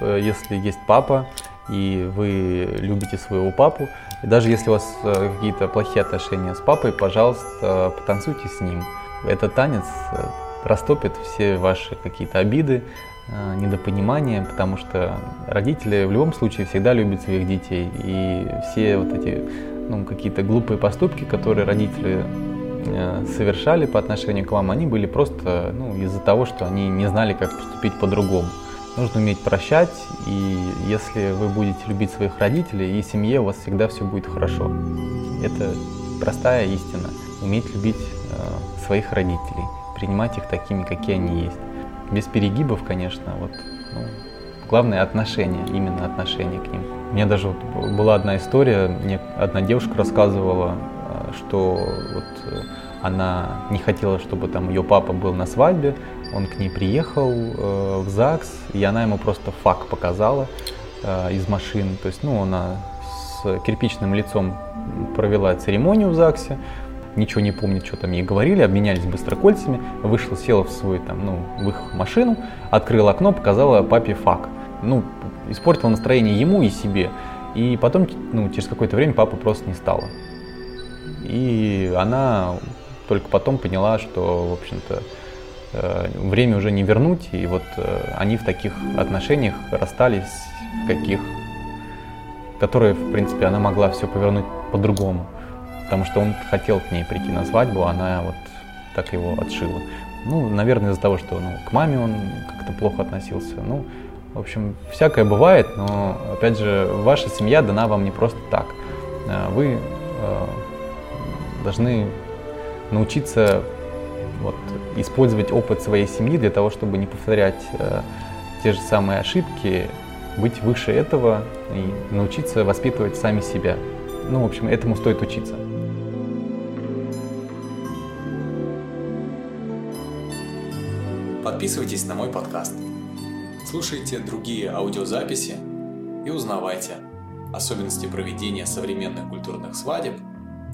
Э, если есть папа, и вы любите своего папу, и даже если у вас э, какие-то плохие отношения с папой, пожалуйста, потанцуйте с ним. Этот танец э, растопит все ваши какие-то обиды, недопонимания, потому что родители в любом случае всегда любят своих детей. И все вот эти ну, какие-то глупые поступки, которые родители совершали по отношению к вам, они были просто ну, из-за того, что они не знали, как поступить по-другому. Нужно уметь прощать, и если вы будете любить своих родителей, и семье у вас всегда все будет хорошо. Это простая истина. Уметь любить э, своих родителей, принимать их такими, какие они есть. Без перегибов, конечно, вот, ну, главное отношение, именно отношение к ним. У меня даже вот была одна история, мне одна девушка рассказывала, э, что вот э, она не хотела, чтобы там ее папа был на свадьбе, он к ней приехал э, в ЗАГС, и она ему просто фак показала э, из машин. То есть, ну, она с кирпичным лицом провела церемонию в ЗАГСе, ничего не помнит, что там ей говорили, обменялись быстро кольцами, вышла, села в свой, там, ну, в их машину, открыла окно, показала папе фак. Ну, испортила настроение ему и себе. И потом, ну, через какое-то время папа просто не стало. И она только потом поняла, что, в общем-то, э, время уже не вернуть, и вот э, они в таких отношениях расстались, каких, которые, в принципе, она могла все повернуть по-другому, потому что он хотел к ней прийти на свадьбу, а она вот так его отшила. Ну, наверное, из-за того, что ну, к маме он как-то плохо относился. Ну, в общем, всякое бывает, но, опять же, ваша семья дана вам не просто так. Э, вы должны научиться вот, использовать опыт своей семьи для того, чтобы не повторять э, те же самые ошибки, быть выше этого и научиться воспитывать сами себя. Ну, в общем, этому стоит учиться. Подписывайтесь на мой подкаст. Слушайте другие аудиозаписи и узнавайте особенности проведения современных культурных свадеб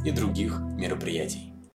и других мероприятий.